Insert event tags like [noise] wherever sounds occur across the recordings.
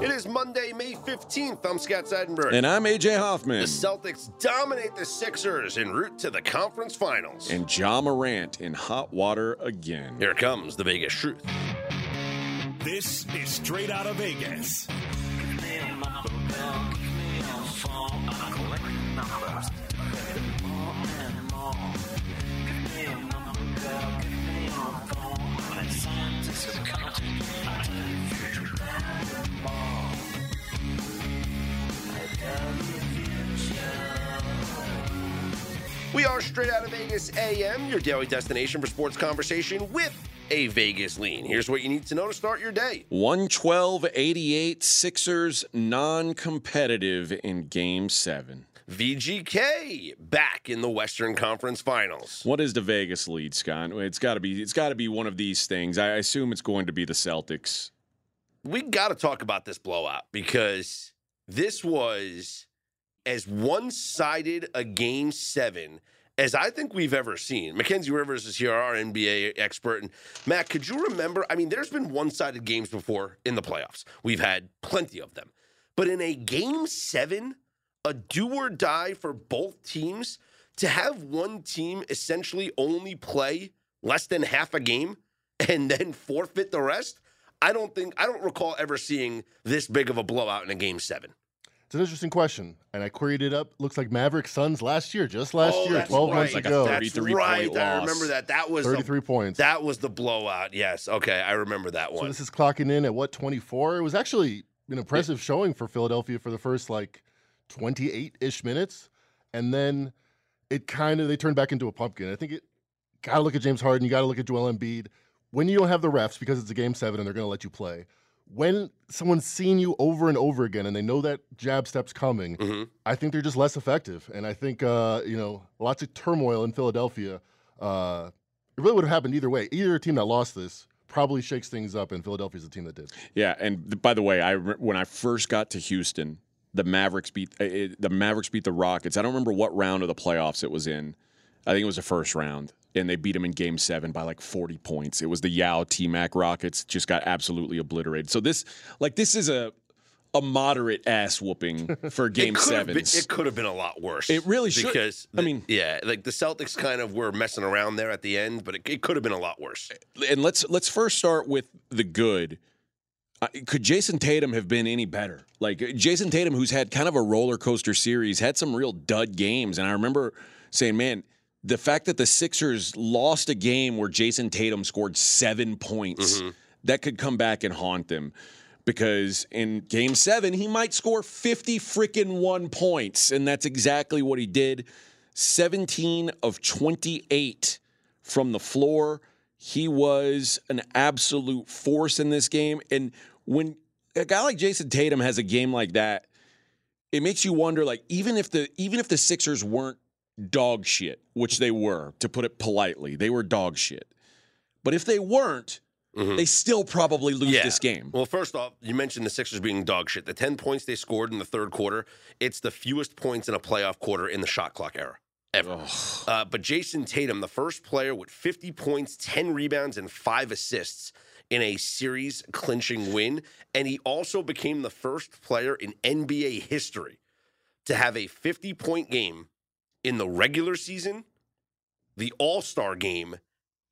It is Monday, May 15th. I'm Scott Seidenberg. And I'm AJ Hoffman. the Celtics dominate the Sixers en route to the conference finals. and Ja Morant in hot water again. Here comes the Vegas truth. This is straight out of Vegas. We are straight out of Vegas AM, your daily destination for sports conversation with a Vegas lean. Here's what you need to know to start your day. 112 88 Sixers non competitive in game seven. VGK back in the Western Conference Finals. What is the Vegas lead, Scott? It's got to be. It's got to be one of these things. I assume it's going to be the Celtics. We got to talk about this blowout because this was as one sided a game seven as I think we've ever seen. Mackenzie Rivers is here, our NBA expert. And Matt, could you remember? I mean, there's been one sided games before in the playoffs, we've had plenty of them. But in a game seven, a do or die for both teams, to have one team essentially only play less than half a game and then forfeit the rest. I don't think I don't recall ever seeing this big of a blowout in a game seven. It's an interesting question, and I queried it up. Looks like Maverick Suns last year, just oh, last Oh, year, 12 right. months Like a ago, 30 That's 33 right. point I remember that. That was the- 33 points. that was the blowout. Yes. Okay, I remember that so one. this is clocking in at what 24? It was actually an impressive showing for Philadelphia for the first like 28 ish minutes, and then it kind of they turned back into a pumpkin. I think it got to look at James Harden. You got to look at Joel Embiid. When you don't have the refs because it's a game seven and they're going to let you play. When someone's seen you over and over again and they know that jab step's coming, Mhm. I think they're just less effective. And I think, uh, you know, lots of turmoil in Philadelphia. Uh, it really would have happened either way. Either team that lost this probably shakes things up, and Philadelphia's the team that did. Yeah, and by the way, I when I first got to Houston, the Mavericks beat it, the Mavericks beat the Rockets. I don't remember what round of the playoffs it was in. I think it was the first round, and they beat them in Game Seven by like forty points. It was the Yao T Mac Rockets just got absolutely obliterated. So this like this is a a moderate ass whooping [laughs] for Game it could have been, it could have been a lot worse. It really should- because I mean- yeah, like the Celtics kind of were messing around there at the end, but it, it could have been a lot worse. and let's let's first start with the good. Uh, could Jayson Tatum have been any better? Like Jayson Tatum, who's had kind of a roller coaster series, had some real dud games, and I remember saying, "Man, the fact that the Sixers lost a game where Jayson Tatum scored seven points, mm-hmm. that could come back and haunt them." Because in game seven, he might score 50 freaking one points. And that's exactly what he did. 17 of 28 from the floor. He was an absolute force in this game. And when a guy like Jayson Tatum has a game like that, it makes you wonder like even if the even if the Sixers weren't dog shit, which they were, to put it politely, they were dog shit. But if they weren't, they still probably lose this game. Well, first off, you mentioned the Sixers being dog shit. The 10 points they scored in the third quarter, it's the fewest points in a playoff quarter in the shot clock era. Ever. Uh, but Jayson Tatum, the first player with 50 points, 10 rebounds, and five assists in a series clinching win. And he also became the first player in NBA history to have a 50 point game in the regular season, the All Star game,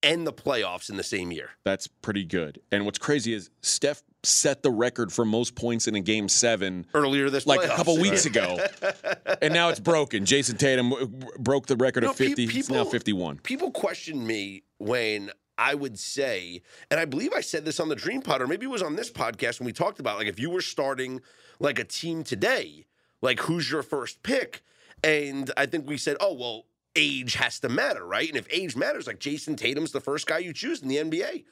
and the playoffs in the same year. That's pretty good. And what's crazy is Steph set the record for most points in a game seven Earlier this like a couple weeks ago. [laughs] and now it's broken. Jayson Tatum broke the record No, of pe- 50. He's now 51. People question me when I would say, and I believe I said this on the Dream Pod, or maybe it was on this podcast when we talked about like if you were starting like a team today, like who's your first pick? And I think we said, oh well, age has to matter, right? And if age matters, like Jayson Tatum's the first guy you choose in the NBA.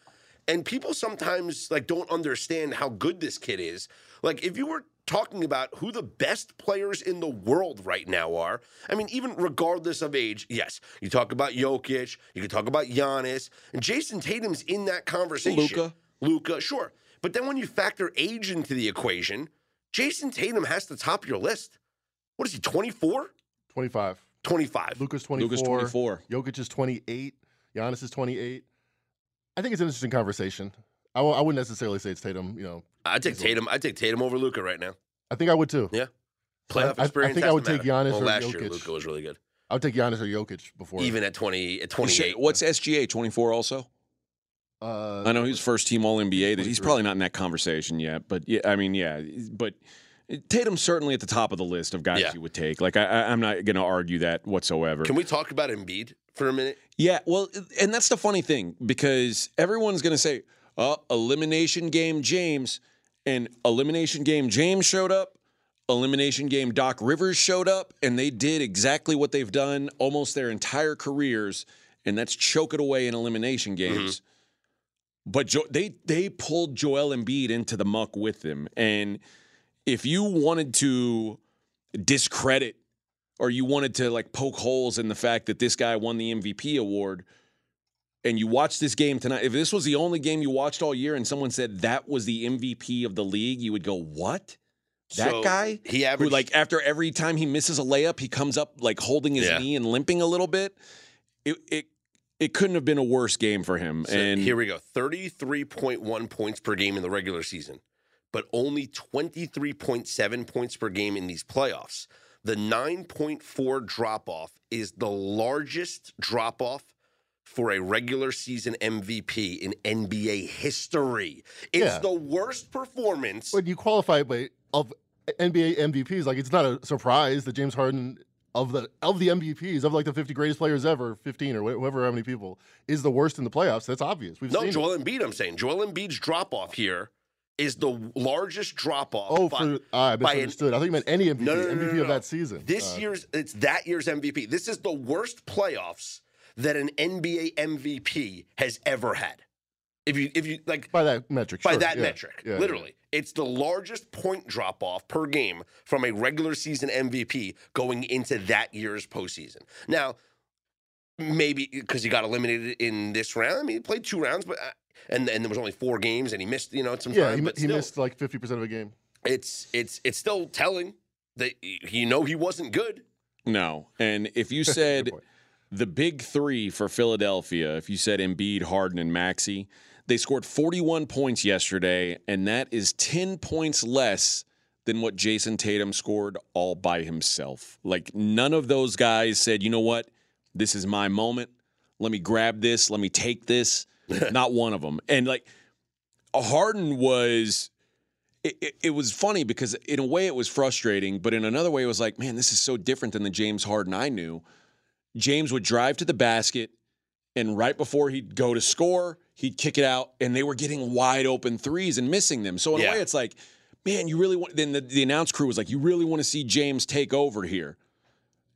And people sometimes like don't understand how good this kid is. Like if you were talking about who the best players in the world right now are, I mean, even regardless of age, yes, you talk about Jokic, you can talk about Giannis, and Jayson Tatum's in that conversation. Luka, Luka, sure. But then when you factor age into the equation, Jayson Tatum has to top your list. What is he, 24? 25. 25. Luka's 24. Luka's 24. Jokic is 28. Giannis is 28. I think it's an interesting conversation. I w- I wouldn't necessarily say it's Tatum. You know, I take Easily. Tatum. I take Tatum over Luka right now. I think I would too. Yeah. Playoff I- I experience. think I would take matter. Giannis well, or last year Jokic. Luka was really good, I would take Giannis or Jokic before. even at twenty at twenty eight. What's SGA? Twenty four also. uh, I know he's first team All NBA. He's probably not in that conversation yet, but yeah, I mean, yeah, but Tatum's certainly at the top of the list of guys Yeah. you would take. Like I, I'm not going to argue that whatsoever. Can we talk about Embiid for a minute? Yeah, well, and that's the funny thing because everyone's going to say, "Oh, elimination game James," and elimination game James showed up. Elimination game Doc Rivers showed up, and they did exactly what they've done almost their entire careers, and that's choke it away in elimination mm-hmm. games. But jo- they they pulled Joel Embiid into the muck with them, and if you wanted to discredit or you wanted to like poke holes in the fact that this guy won the MVP award and you watched this game tonight, if this was the only game you watched all year and someone said that was the MVP of the league, you would go, "What? That So, guy?" He Who averaged like after every time he misses a layup, he comes up like holding his Yeah. knee and limping a little bit. It it it couldn't have been a worse game for him. So and here we go 33.1 points per game in the regular season, but only 23.7 points per game in these playoffs. The 9.4 drop off is the largest drop off for a regular season MVP in NBA history. It's Yeah. the worst performance. when you qualify by of NBA MVPs, like it's not a surprise that James Harden of the of the MVPs of like the 50 greatest players ever, 15 or wh- whoever how many people is the worst in the playoffs. That's obvious. We've no, seen it. Joel Embiid, I'm saying. Joel Embiid's drop off here is the largest drop off. Oh, for ah, I by an- misunderstood. I thought you meant any MVP, No, no, no, MVP of that season. This Uh, year's it's that year's MVP. This is the worst playoffs that an NBA MVP has ever had. If you if you like by that metric. by sure, that yeah, metric, yeah, yeah. literally, it's the largest point drop off per game from a regular season MVP going into that year's postseason. Now, maybe because he got eliminated in this round. I mean, he played two rounds, but uh, and and there was only four games, and he missed you know some Yeah, time. he, but he still, missed like 50% of a game. it's it's it's still telling that you know he wasn't good. No. And if you [laughs] said the big three for Philadelphia, if you said Embiid, Harden, and Maxey, they scored 41 points yesterday, and that is 10 points less than what Jayson Tatum scored all by himself. Like none of those guys said, you know what? This is my moment. Let me grab this. Let me take this. [laughs] Not one of them. And like Harden was it, it, it was funny because in a way it was frustrating, but in another way it was like, man, this is so different than the James Harden I knew. James would drive to the basket, and right before he'd go to score, he'd kick it out, and they were getting wide open threes and missing them. So in Yeah. a way, it's like, man, you really want. Then the, the announce crew was like, you really want to see James take over here,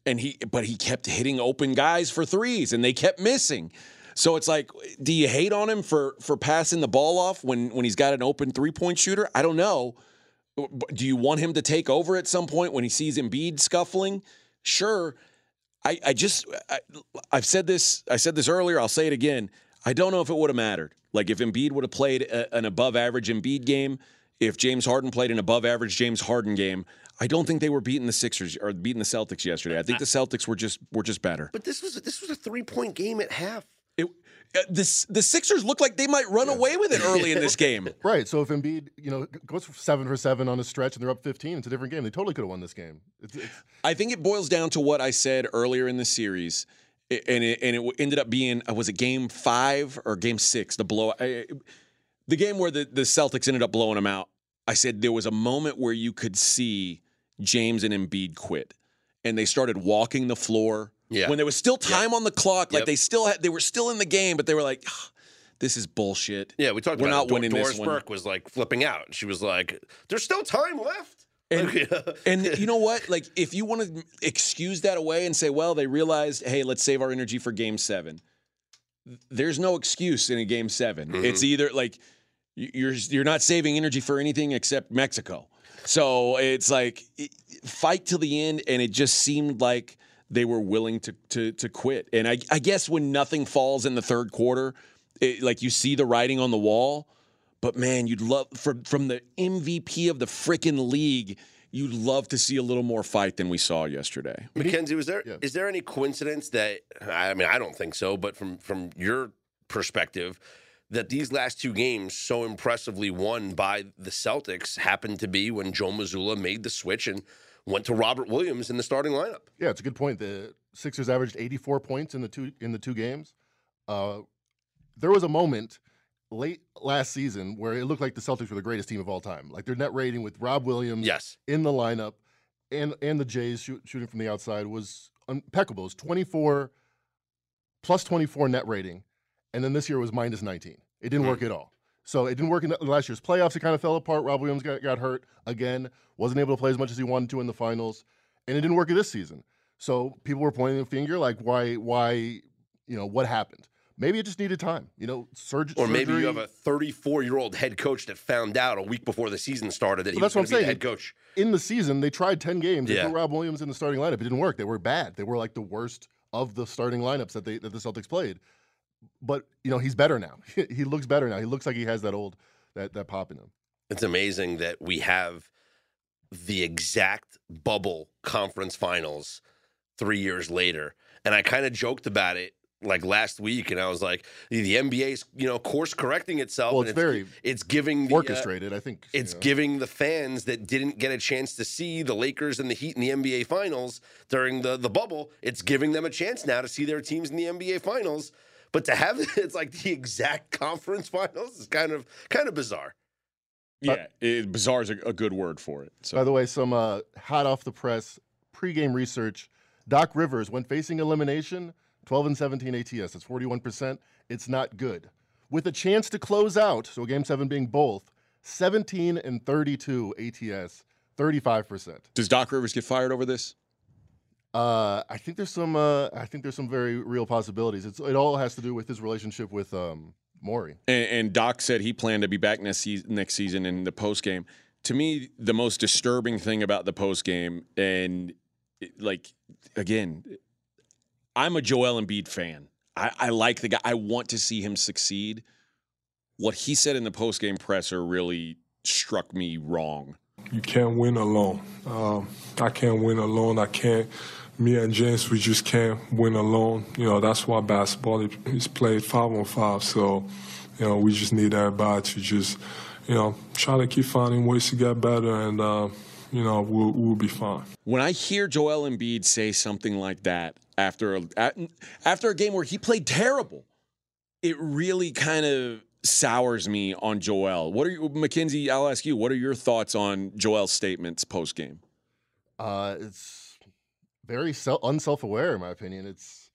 and he, but he kept hitting open guys for threes, and they kept missing. So it's like, do you hate on him for for passing the ball off when when he's got an open three point shooter? I don't know. Do you want him to take over at some point when he sees Embiid scuffling? Sure. I, I just I, I've said this I said this earlier. I'll say it again. I don't know if it would have mattered. Like if Embiid would have played a, an above average Embiid game, if James Harden played an above average James Harden game, I don't think they were beating the Sixers or beating the Celtics yesterday. I think the Celtics were just were just better. But this was this was a three point game at half. Uh, the Sixers look like they might run away with it early in this [laughs] game. Right. So if Embiid, you know, goes for seven for seven on a stretch and they're up 15, it's a different game. They totally could have won this game. It's, it's, I think it boils down to what I said earlier in the series, and it, and it ended up being uh, was it game five or game six? The blow, I- the game where the the Celtics ended up blowing them out. I said there was a moment where you could see James and Embiid quit, and they started walking the floor. Yeah. when there was still time on the clock, like Yep. they still had, they were still in the game, but they were like, "Ah, "This is bullshit." Yeah, we talked We're about not it. Winning this Doris one. Burke was like flipping out. She was like, "There's still time left." And, [laughs] and you know what? Like, if you want to excuse that away and say, well, they realized, hey, let's save our energy for game seven. There's no excuse in a game 7 Mm-hmm. It's either like you're you're not saving energy for anything except Mexico. So it's like fight till the end, and it just seemed like they were willing to to to quit. And I, I guess when nothing falls in the third quarter, it, like you see the writing on the wall. But man, you'd love from from the MVP of the freaking league, you'd love to see a little more fight than we saw yesterday. Mm-hmm. Mackenzie, was there is Yeah. there any coincidence that I mean I don't think so, but from from your perspective, that these last two games, so impressively won by the Celtics, happened to be when Joe Mazzulla made the switch and went to Robert Williams in the starting lineup. Yeah, it's a good point. The Sixers averaged 84 points in the two in the two games. Uh, there was a moment late last season where it looked like the Celtics were the greatest team of all time. Like their net rating with Rob Williams Yes. in the lineup and and the Jays shoot, shooting from the outside was impeccable. It was 24 plus 24 net rating, and then this year was minus 19. It didn't Hmm. work at all. So it didn't work in the- last year's playoffs. It kind of fell apart. Rob Williams got, got hurt again. Wasn't able to play as much as he wanted to in the finals, and it didn't work this season. So people were pointing the finger, like, why, why, you know, what happened? Maybe it just needed time. You know, surg- Or maybe you have a 34 year old head coach that found out a week before the season started that he Well, was that's going what to I'm saying. head coach. in the season, they tried 10 games. They Yeah. put Rob Williams in the starting lineup. It didn't work. They were bad. They were like the worst of the starting lineups that they that the Celtics played. But you know, he's better now. [laughs] he looks better now. He looks like he has that old that that pop in him. It's amazing that we have the exact bubble conference finals three years later. And I kind of joked about it like last week, and I was like, the NBA's you know course correcting itself. Well, and it's very it's giving the, uh, Orchestrated, I think. it's know. giving the fans that didn't get a chance to see the Lakers and the Heat in the NBA Finals during the the bubble. It's giving them a chance now to see their teams in the NBA Finals. But to have [laughs] it's like the exact [laughs] conference finals is kind of kind of bizarre. Yeah, it, bizarre is a, a good word for it. So By the way, some uh, hot off the press pregame research. Doc Rivers, when facing elimination, 12 and 17 ATS. It's 41%. It's not good. With a chance to close out, so game seven being both, 17 and 32 ATS, 35%. does Doc Rivers get fired over this? Uh, I think there's some. Uh, I think there's some very real possibilities. It's, it all has to do with his relationship with um, Morey. And, and Doc said he planned to be back next season, next season in the post game. To me, the most disturbing thing about the post game, and it- like again, I'm a Joel Embiid fan. I, I like the guy. I want to see him succeed. What he said in the post game presser really struck me wrong. You can't win alone. Um, I can't win alone. I can't. Me and James, we just can't win alone. You know, that's why basketball is played five on five. So, you know, we just need everybody to just, you know, try to keep finding ways to get better, and uh, you know, we'll we'll be fine. When I hear Joel Embiid say something like that after a, after a game where he played terrible, it really kind of sours me on Joel. What are you, Mackenzie? I'll ask you. What are your thoughts on Joel's statements post game? Uh, it's very self, unself-aware, in my opinion. It's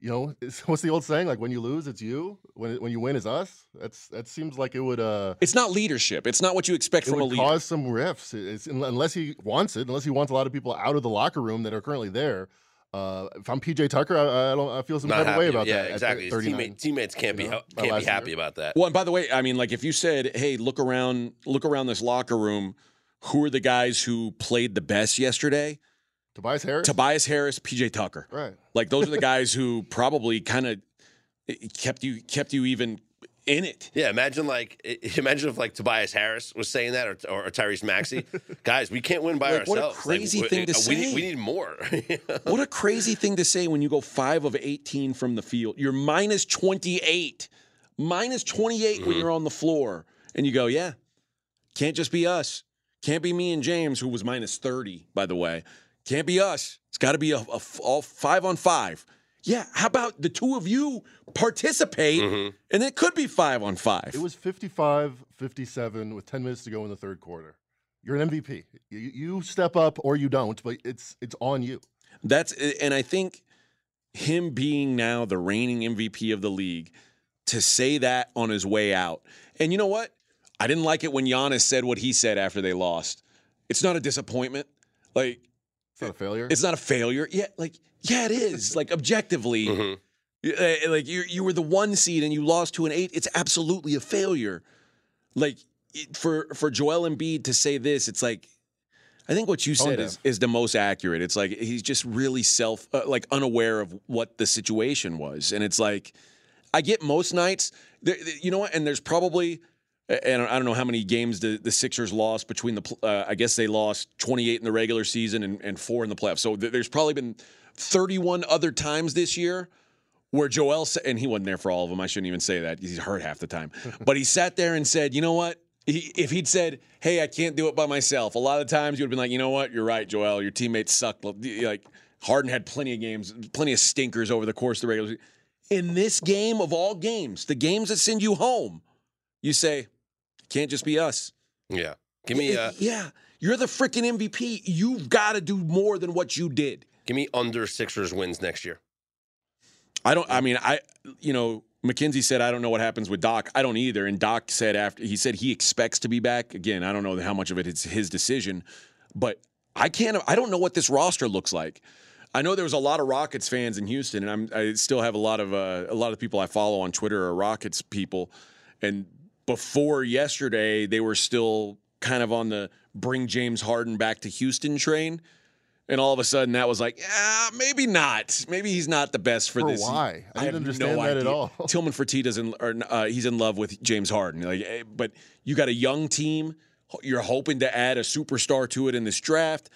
you know, [laughs] it's, what's the old saying? Like when you lose, it's you. When when you win, it's us. That's that seems like it would. Uh, It's not leadership. It's not what you expect from a would leader. cause some rifts. It's, unless he wants it, unless he wants a lot of people out of the locker room that are currently there. Uh, if I'm PJ Tucker, I, I don't. I feel some Not type of way about yeah, that. at exactly. Teammate, teammates can't you be know, can't be happy year. about that. Well, and by the way, I mean, like if you said, "Hey, look around, look around this locker room. Who are the guys who played the best yesterday?" Tobias Harris. Tobias Harris, PJ Tucker. right. Like those are the guys who probably kind of kept you kept you even in it. Yeah, imagine like [laughs] imagine if like Tobias Harris was saying that, or, or, Tyrese Maxey. [laughs] Guys, we can't win by Like, what a ourselves. Like, crazy we- thing to uh, we need, say. we need more. [laughs] What a crazy thing to say when you go 5 of 18 from the field. You're minus 28. Minus 28 when you're on the floor and you go, "Yeah. Can't just be us. Can't be me and James who was minus 30 by the way. Can't be us. It's got to be a, a all 5 on 5." Yeah, how about the two of you participate mm-hmm. and it could be 5 on 5. It was 55 57 with 10 minutes to go in the third quarter. You're an MVP. You, you step up or you don't, but it's it's on you. That's and I think him being now the reigning MVP of the league to say that on his way out. And you know what? I didn't like it when Giannis said what he said after they lost. It's not a disappointment. Like It's not a failure. it's not a failure. Yeah, like yeah, it is. like objectively, Mhm. uh, like you you were the one seed and you lost to an eight. It's absolutely a failure. Like it- for for Joel Embiid to say this, it's like I think what you Tone said is, deaf. is the most accurate. It's like he's just really self uh, like unaware of what the situation was, and it's like I get most nights. There, there- you know what? And there's probably and I don't know how many games the, the Sixers lost between the. Uh, I guess they lost 28 in the regular season and, and four in the playoffs. So th- there's probably been 31 other times this year where Joel sa- and he wasn't there for all of them. I shouldn't even say that. He's hurt half the time. [laughs] but he sat there and said, "You know what? He, if he'd said, "Hey, I can't do it by myself," a lot of times you would have been like, "You know what? You're right, Joel. Your teammates suck." Like Harden had plenty of games, plenty of stinkers over the course of the regular. season. In this game of all games, the games that send you home, you say, "It "Can't just be us." Yeah. Give me uh yeah, you're the freaking MVP. You've got to do more than what you did. Give me under Sixers wins next year. I don't. I mean, I you know, Mackenzie said I don't know what happens with Doc. I don't either. And Doc said after he said he expects to be back again. I don't know how much of it is his decision, but I can't. I don't know what this roster looks like. I know there was a lot of Rockets fans in Houston, and I'm, I still have a lot of uh, a lot of people I follow on Twitter are Rockets people. And before yesterday, they were still kind of on the bring James Harden back to Houston train. And all of a sudden, that was like, yeah, maybe not. Maybe he's not the best for, For this. why? I didn't understand no that at all. [laughs] Tillman Fertitta's in, or uh, he's in love with James Harden. Like, eh, but you got a young team. You're hoping to add a superstar to it in this draft.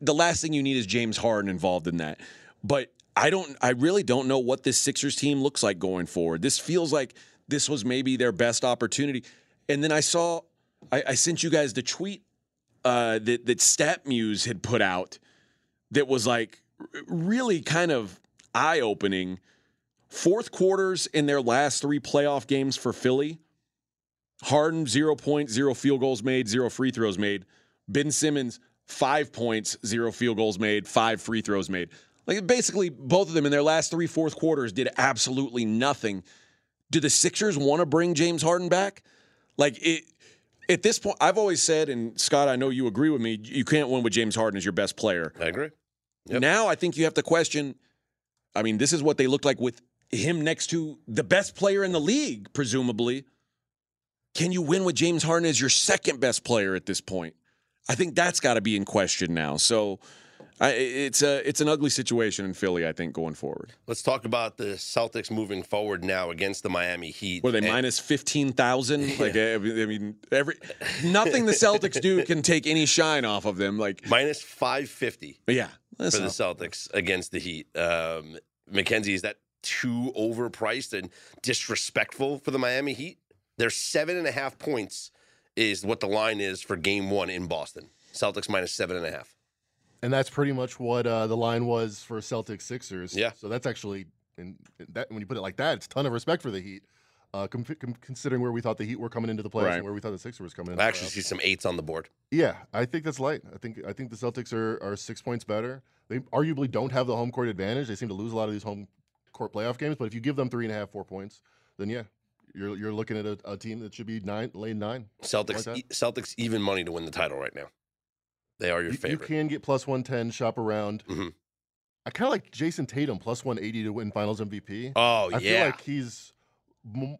The last thing you need is James Harden involved in that. But I don't. I really don't know what this Sixers team looks like going forward. This feels like this was maybe their best opportunity. And then I saw, I, I sent you guys the tweet uh, that that StatMuse had put out that was like really kind of eye opening. Fourth quarters in their last three playoff games for Philly. Harden, zero points, zero field goals made, zero free throws made. Ben Simmons, five points, zero field goals made, five free throws made. Like basically, both of them in their last three fourth quarters did absolutely nothing. Do the Sixers want to bring James Harden back? Like it at this point, I've always said, and Scott, I know you agree with me, you can't win with James Harden as your best player. I agree. Yep. Now I think you have to question. I mean, this is what they look like with him next to the best player in the league, presumably. Can you win with James Harden as your second best player at this point? I think that's got to be in question now. So I, it's a it's an ugly situation in Philly. I think going forward. Let's talk about the Celtics moving forward now against the Miami Heat. Were they And- minus fifteen thousand? Like I mean, every nothing the Celtics do can take any shine off of them. Like, minus 550 yeah, for the Celtics against the Heat. Um, Mackenzie, is that too overpriced and disrespectful for the Miami Heat? They're seven and a half points is what the line is for game one in Boston. Celtics minus seven and a half. And that's pretty much what uh, the line was for Celtics Sixers. Yeah. So that's actually, in, in that when you put it like that, it's a ton of respect for the Heat. Uh, com- com- considering where we thought the Heat were coming into the playoffs Right. and where we thought the Sixers was coming in. I actually see some eights on the board. Yeah, I think that's light. I think I think the Celtics are are six points better. They arguably don't have the home court advantage. They seem to lose a lot of these home court playoff games. But if you give them three and a half, four points, then yeah, you're you're looking at a, a team that should be nine, lane nine. Celtics, Like e- Celtics even money to win the title right now. They are your You, you can get plus one ten, shop around. Mhm. I kind of like Jayson Tatum plus one eighty to win Finals MVP. oh I yeah, I feel like he's, you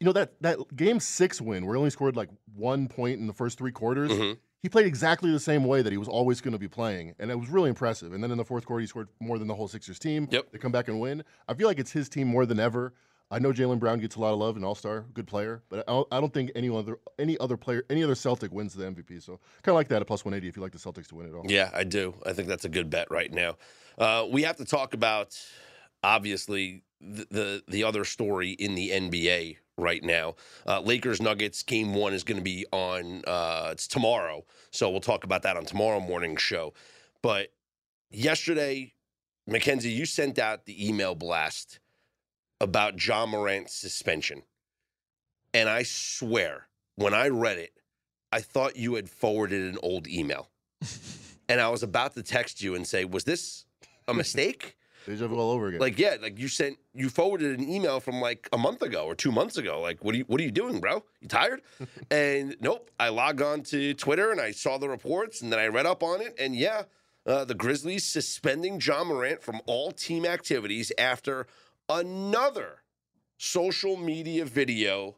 know that that game six win where he only scored like one point in the first three quarters. Mhm. He played exactly the same way that he was always going to be playing, and it was really impressive. And then in the fourth quarter, he scored more than the whole Sixers team. Yep. They come back and win. I feel like it's his team more than ever. I know Jaylen Brown gets a lot of love, an All Star, good player, but I don't, I don't think any other any other player, any other Celtic wins the MVP. So kind of like that at plus one eighty if you like the Celtics to win it all. Yeah, I do. I think that's a good bet right now. Uh, we have to talk about obviously the, the the other story in the NBA right now. Uh, Lakers Nuggets game one is going to be on uh, it's tomorrow, so we'll talk about that on tomorrow morning show. But yesterday, Mackenzie, you sent out the email blast about Ja Morant's suspension, and I swear when I read it, I thought you had forwarded an old email [laughs] and I was about to text you and say, "Was this a mistake?" [laughs] Deja vu all over again. like, yeah, like you sent, you forwarded an email from like a month ago or two months ago. Like, what are you, what are you doing, bro? You tired? [laughs] and nope, I log on to Twitter and I saw the reports and then I read up on it and yeah, uh, the Grizzlies suspending Ja Morant from all team activities after another social media video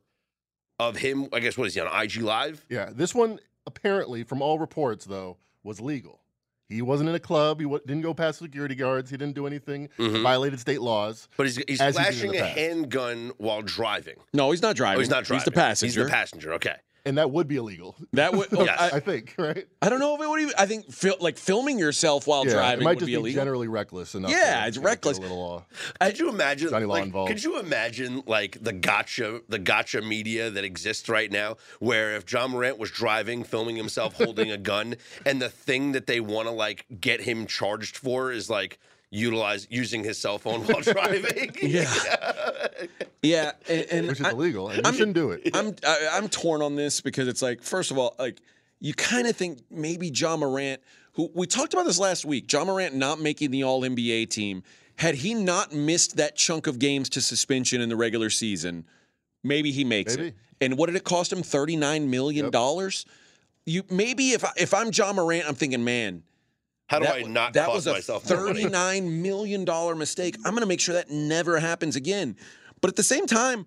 of him. I guess what is he on IG Live? Yeah, this one apparently, from all reports, though, was legal. He wasn't in a club. He wa- didn't go past security guards. He didn't do anything that Mhm. violated state laws. But he's, he's As he flashing the a past. handgun while driving. No, he's not driving. Oh, he's not driving. He's the passenger. He's the passenger. Okay. And that would be illegal. That would. Yes. [laughs] I, I think, right? I don't know if it would even. I think fil- like filming yourself while yeah, driving it might would just be be, illegal. generally reckless enough. Yeah, to, it's you reckless. A little, uh, Could you imagine? Johnny Law like, involved. Could you imagine like the gotcha, the gotcha media that exists right now, where if Ja Morant was driving, filming himself holding a [laughs] gun, and the thing that they want to like get him charged for is like utilize using his cell phone while [laughs] driving. Yeah. Yeah, and, and which is I- illegal, and you I'm- shouldn't do it. I'm I, I'm torn on this because it's like first of all, like you kind of think maybe Ja Morant, who we talked about this last week, Ja Morant not making the All NBA team, had he not missed that chunk of games to suspension in the regular season, maybe he makes Maybe. it. And what did it cost him? Thirty nine million dollars. You maybe if I, if I'm Ja Morant, I'm thinking, man, How do that, I wa- not that cost was a myself thirty-nine million dollar mistake. I'm going to make sure that never happens again. But at the same time,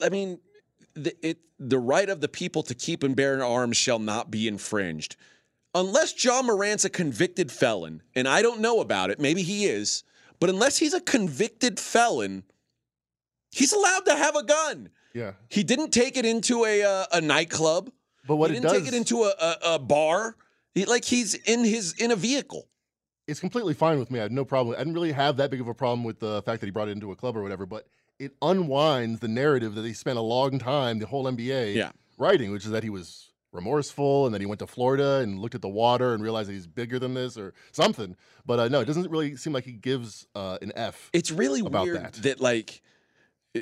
I mean, the, it the right of the people to keep and bear arms shall not be infringed, unless Ja Morant's a convicted felon, and I don't know about it. Maybe he is, but unless he's a convicted felon, he's allowed to have a gun. yeah, He didn't take it into a uh, a nightclub. but what he it didn't does, take it into a, a, a bar. He, like he's in his in a vehicle. it's completely fine with me. I have no problem. I didn't really have that big of a problem with the fact that he brought it into a club or whatever, but it unwinds the narrative that he spent a long time, the whole NBA, Yeah. writing, which is that he was remorseful and then he went to Florida and looked at the water and realized that he's bigger than this or something. But uh, no, it doesn't really seem like he gives uh, an F. It's really about weird that. that. like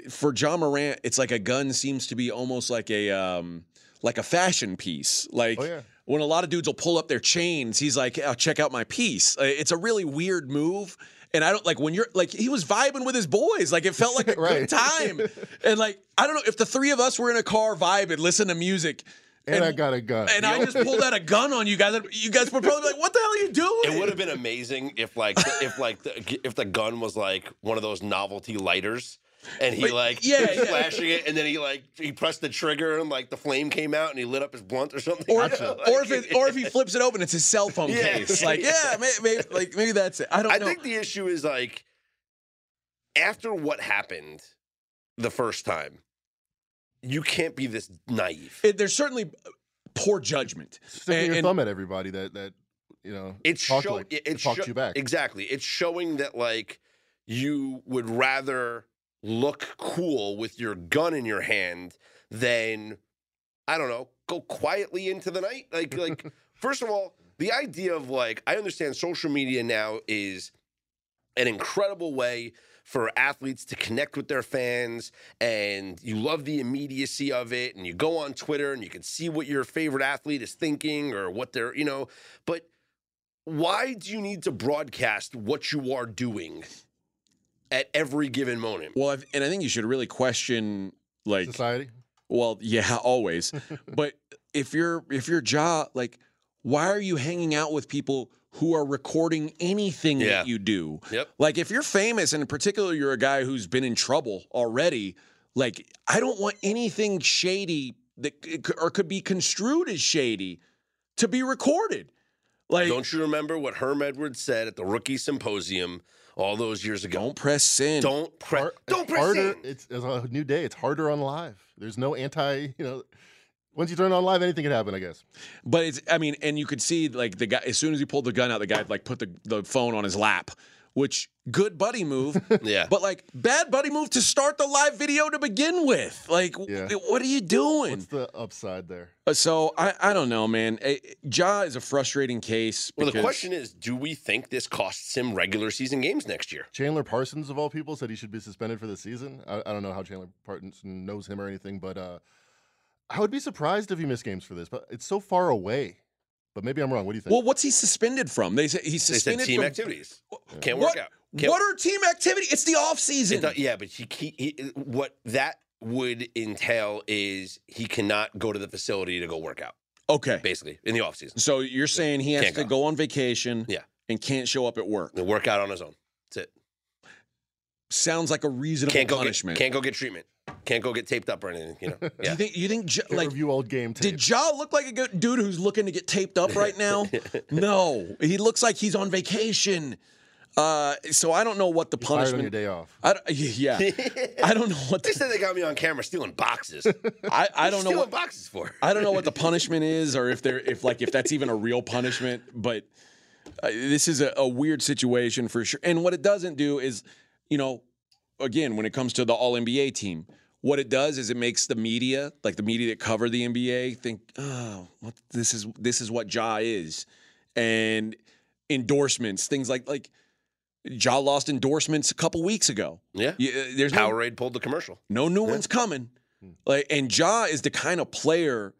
for Ja Morant, it's like a gun seems to be almost like a um like a fashion piece. Like Oh, yeah. When a lot of dudes will pull up their chains, he's like, oh, "Check out my piece." Uh, It's a really weird move. And I don't like when you're like he was vibing with his boys. Like it felt like a [laughs] Right. good time. [laughs] And like I don't know if the three of us were in a car vibing, listen to music, and, I got a gun. and I just pulled out a gun on you guys. You guys would probably be like, "What the hell are you doing?" It would have been amazing if like if like the, if the gun was like one of those novelty lighters. And he Like, like yeah, was [laughs] yeah. flashing it, and then he like he pressed the trigger, and like the flame came out, and he lit up his blunt or something. Or, [laughs] You know, or if it, or if he [laughs] flips it open, it's his cell phone Yeah. case. Like, yeah, maybe, like maybe that's it. I don't I know. think the issue is like after what happened the first time, you can't be this naive. It- there's certainly poor judgment. Sticking And- your and- thumb at everybody that that you know It's talked show, like, it- it's talked sho- you back. Exactly. It's showing that like you would rather look cool with your gun in your hand than I don't know, go quietly into the night. Like like [laughs] first of all, the idea of like I understand social media now is an incredible way for athletes to connect with their fans and you love the immediacy of it and you go on Twitter and you can see what your favorite athlete is thinking or what they're, you know, but why do you need to broadcast what you are doing at every given moment? Well, I've, and I think you should really question, like, Society. well, yeah, [laughs] always. but if you're if your job, like, why are you hanging out with people who are recording anything Yeah. that you do? Yep. Like, if you're famous, and in particular, you're a guy who's been in trouble already. Like, I don't want anything shady that or could be construed as shady to be recorded. Like, Don't you remember what Herm Edwards said at the rookie symposium all those years ago? don't press sin. Don't press. Don't press harder. in. It's, it's a new day. It's harder on live. There's no anti. You know, once you turn on live, anything can happen. I guess. But it's, I mean, and you could see like the guy as soon as he pulled the gun out, the guy like put the, the phone on his lap, which good buddy move. [laughs] Yeah. But like bad buddy move to start the live video to begin with. Like, Yeah. w- what are you doing? What's the upside there? Uh, so I, I don't know, man. Ja is a frustrating case. Well, the question is, do we think this costs him regular season games next year? Chandler Parsons of all people said he should be suspended for the season. I, I don't know how Chandler Parsons knows him or anything, but uh, I would be surprised if he missed games for this. But it's so far away. But maybe I'm wrong. What do you think? Well, what's he suspended from? They say he's They said suspended team from activities can't What, work out. Can't- what are team activity? It's the off season. do- yeah, but he, he, he what that would entail is he cannot go to the facility to go work out, Okay. basically in the off season. So you're saying he has Can't to go. go on vacation Yeah. and can't show up at work. He'll work out on his own. That's it. Sounds like a reasonable Can't go punishment. get can't go get treatment. Can't go get taped up or anything. You know. [laughs] Do Yeah. you think you think Ja- like review old game tape. did Ja look like a good dude who's looking to get taped up right now? [laughs] no, he looks like he's on vacation. Uh, so I don't know what the Fired on your punishment. day off. I don't- [laughs] yeah, I don't know what They the, said they got me on camera stealing boxes. I, I don't know stealing what boxes for. I don't know what the punishment is, or if they're if like if that's even a real punishment. But uh, this is a, a weird situation for sure. And what it doesn't do is, you know, again, when it comes to the All NBA team, what it does is it makes the media, like the media that cover the NBA, think, oh, what this is this is what Ja is, and endorsements, things like like Ja lost endorsements a couple weeks ago. Yeah. Yeah, uh, there's no Powerade pulled the commercial. no new one's coming. Hmm. Like, and Ja is the kind of player.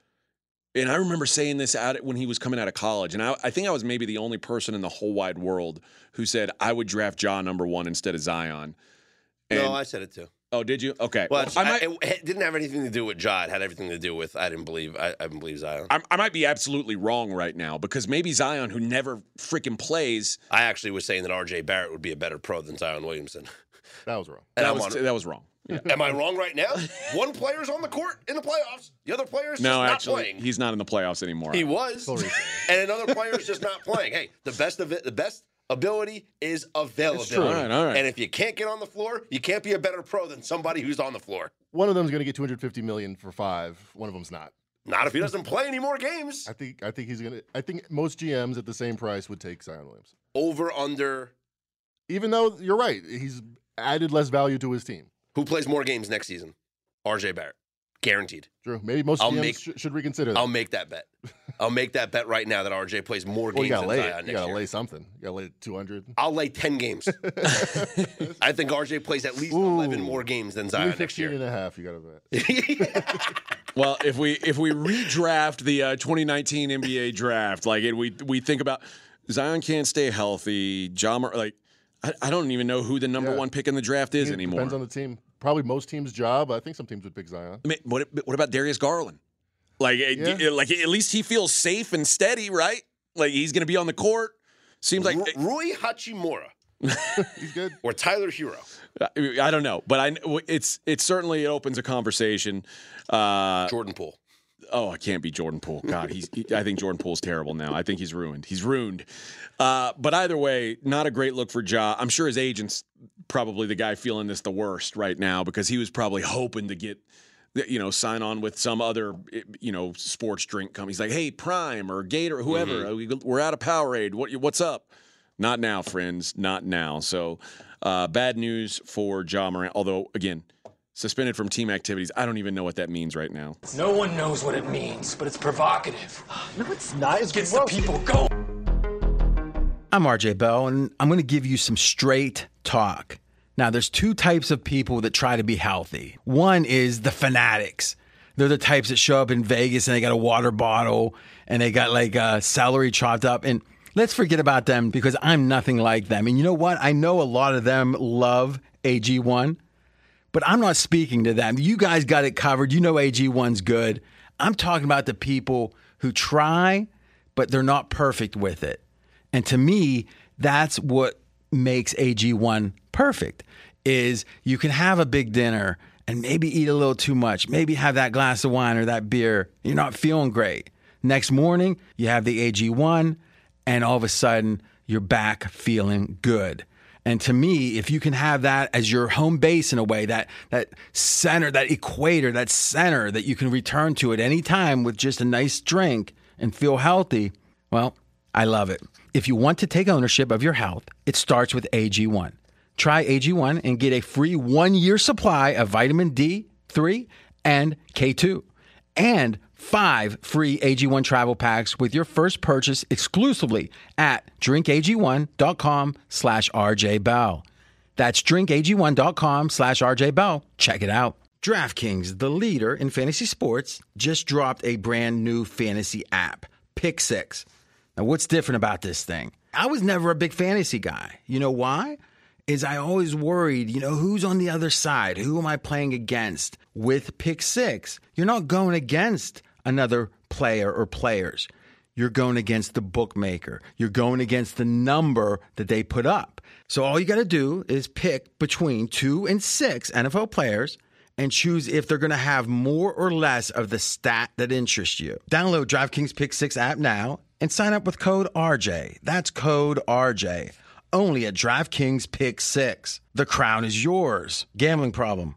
And I remember saying this out when he was coming out of college, and I, I think I was maybe the only person in the whole wide world who said I would draft Ja number one instead of Zion. And, no, I said it too. Oh, did you? Okay. Well, Well, I might, I- it didn't have anything to do with Ja. It had everything to do with I didn't believe I, I didn't believe Zion. I, I might be absolutely wrong right now because maybe Zion, who never freaking plays, I actually was saying that R.J. Barrett would be a better pro than Zion Williamson. [laughs] That was wrong. And that I'm was on- that was wrong. [laughs] Am I wrong right now? One player's on the court in the playoffs. The other player's No, just not actually, playing. he's not in the playoffs anymore. He was, Still [laughs] and another player's just not playing. Hey, the best of it, the best ability is availability. All right, all right. And if you can't get on the floor, you can't be a better pro than somebody who's on the floor. One of them's going to get 250 million for five. One of them's not. Not if he doesn't play any more games. I think. I think he's going to. I think most GMs at the same price would take Zion Williams. Over under. Even though you're right, he's added less value to his team. Who plays more games next season? R.J. Barrett, guaranteed. True. Maybe most I'll GMs make- sh- should reconsider that. I'll make that bet. [laughs] I'll make that bet right now that R.J. plays more well, games you got to than lay Zion it. You got to year. lay something. You got to lay 200. I'll lay 10 games. [laughs] [laughs] I think RJ plays at least 11 more games than Zion next 315 year. and a half. You got to bet. [laughs] Well, if we if we redraft the uh, 2019 NBA draft, like it, we we think about Zion can't stay healthy. John, like I, I don't even know who the number Yeah. one pick in the draft is It anymore. Depends on the team. Probably most teams' job. I think some teams would pick Zion. I mean, what what about Darius Garland? Like Yeah. it- like at least he feels safe and steady, right? Like he's going to be on the court. Seems like Ru- Rui Hachimura [laughs] He's good. or Tyler Herro. I don't know, but I it's it's certainly it opens a conversation. Uh, Jordan Poole. Oh, I can't be Jordan Poole. God, he's. He, I think Jordan Poole's terrible now. I think he's ruined. He's ruined. Uh, but either way, not a great look for Ja. I'm sure his agent's probably the guy feeling this the worst right now because he was probably hoping to get, you know, sign on with some other, you know, sports drink company. He's like, hey, Prime or Gator, or whoever, we- we're out of Powerade. What, what's up? Not now, friends. Not now. So, uh, bad news for Ja Morant. Although, again, suspended from team activities. I don't even know what that means right now. No one knows what it means, but it's provocative. [gasps] No, it's not. It's Gets the people going. I'm RJ Bell, and I'm going to give you some straight talk. Now, there's two types of people that try to be healthy. One is the fanatics. They're the types that show up in Vegas and they got a water bottle and they got like uh, celery chopped up. And let's forget about them because I'm nothing like them. And you know what? I know a lot of them love AG1, but I'm not speaking to them. You guys got it covered. You know AG1's good. I'm talking about the people who try, but they're not perfect with it. And to me, that's what makes AG1 perfect is you can have a big dinner and maybe eat a little too much, maybe have that glass of wine or that beer. You're not feeling great. Next morning, you have the AG1 and all of a sudden you're back feeling good. And to me, if you can have that as your home base in a way, that that center, that equator, that center that you can return to at any time with just a nice drink and feel healthy, well, I love it. If you want to take ownership of your health, it starts with AG1. Try AG1 and get a free one year supply of vitamin D3 and K2, and five free AG1 travel packs with your first purchase exclusively at drinkag1.com slash rjbell. That's drinkag1.com slash rjbell. Check it out. DraftKings, the leader in fantasy sports, just dropped a brand new fantasy app, Pick Six. Now, what's different about this thing? I was never a big fantasy guy. You know why? Is I always worried, you know, who's on the other side? Who am I playing against? With Pick Six, you're not going against another player or players. You're going against the bookmaker. You're going against the number that they put up. So all you got to do is pick between two and six NFL players and choose if they're going to have more or less of the stat that interests you. Download DraftKings Pick 6 app now and sign up with code RJ. That's code RJ. Only at DraftKings Pick 6. The crown is yours. Gambling problem?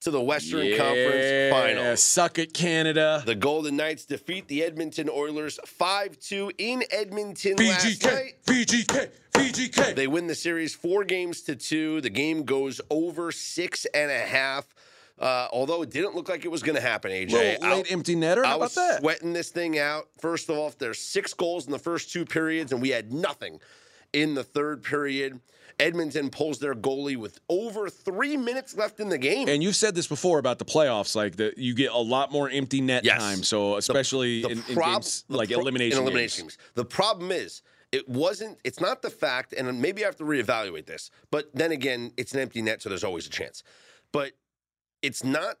to the Western Conference Finals. Suck it, Canada. The Golden Knights defeat the Edmonton Oilers 5 2 in Edmonton last night. VGK, VGK. They win the series four games to two. The game goes over six and a half. Uh, although it didn't look like it was going to happen, AJ. Little I- late empty netter. I How was about that? sweating this thing out. First of all, there's six goals in the first two periods, and we had nothing in the third period. Edmonton pulls their goalie with over three minutes left in the game. And you've said this before about the playoffs, like that you get a lot more empty net Yes. time. So especially The in, in prob- games like pro- elimination, in elimination games. games. The problem is, it wasn't. It's not the fact, and maybe I have to reevaluate this. But then again, it's an empty net, so there's always a chance. But it's not.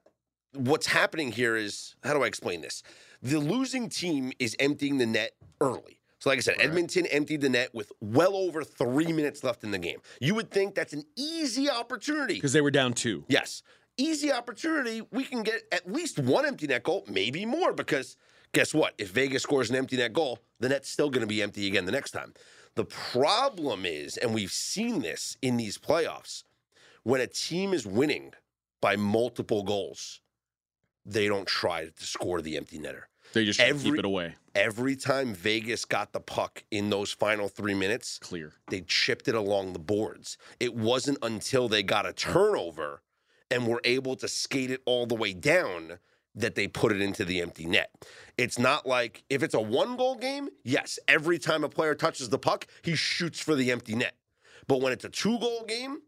What's happening here is how do I explain this? The losing team is emptying the net early. So, like I said, Edmonton emptied the net with well over three minutes left in the game. You would think that's an easy opportunity. because they were down two. Yes. Easy opportunity. We can get at least one empty net goal, maybe more, because guess what? If Vegas scores an empty net goal, the net's still going to be empty again the next time. The problem is, and we've seen this in these playoffs, when a team is winning by multiple goals, they don't try to score the empty netter. They just Every- keep it away. Every time Vegas got the puck in those final three minutes, Clear. they chipped it along the boards. It wasn't until they got a turnover and were able to skate it all the way down that they put it into the empty net. It's not like if it's a one goal game, yes, every time a player touches the puck, he shoots for the empty net. But when it's a two goal game,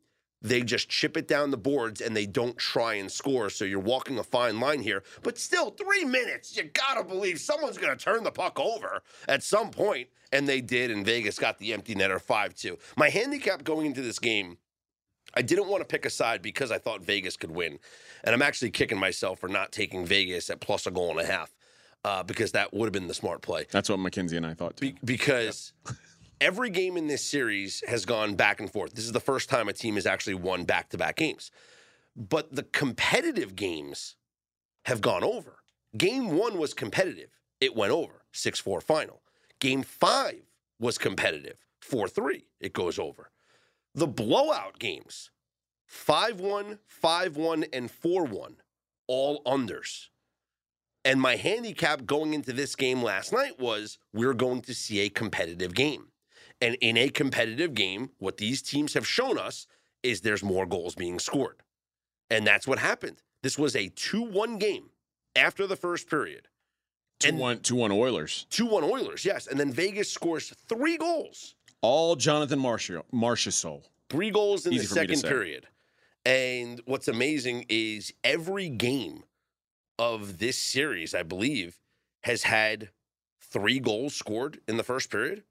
they just chip it down the boards and they don't try and score. So you're walking a fine line here. But still, three minutes, you gotta believe someone's gonna turn the puck over at some point. And they did, and Vegas got the empty netter 5 2. My handicap going into this game, I didn't want to pick a side because I thought Vegas could win. And I'm actually kicking myself for not taking Vegas at plus a goal and a half uh, because that would have been the smart play. That's what Mackenzie and I thought too. Be- because [laughs] every game in this series has gone back and forth. This is the first time a team has actually won back to back games. But the competitive games have gone over. Game one was competitive, it went over 6 4 final. Game five was competitive, 4 3, it goes over. The blowout games 5 1, 5 1, and 4 1, all unders. And my handicap going into this game last night was we're going to see a competitive game. And in a competitive game, what these teams have shown us is there's more goals being scored. And that's what happened. This was a 2 1 game after the first period. Two and- one, two one Oilers. 2 1 Oilers, yes. And then Vegas scores three goals. All Jonathan Marshall, Marchessault. Three goals in Easy the for me to second period. And what's amazing is every game of this series, I believe, has had three goals scored in the first period.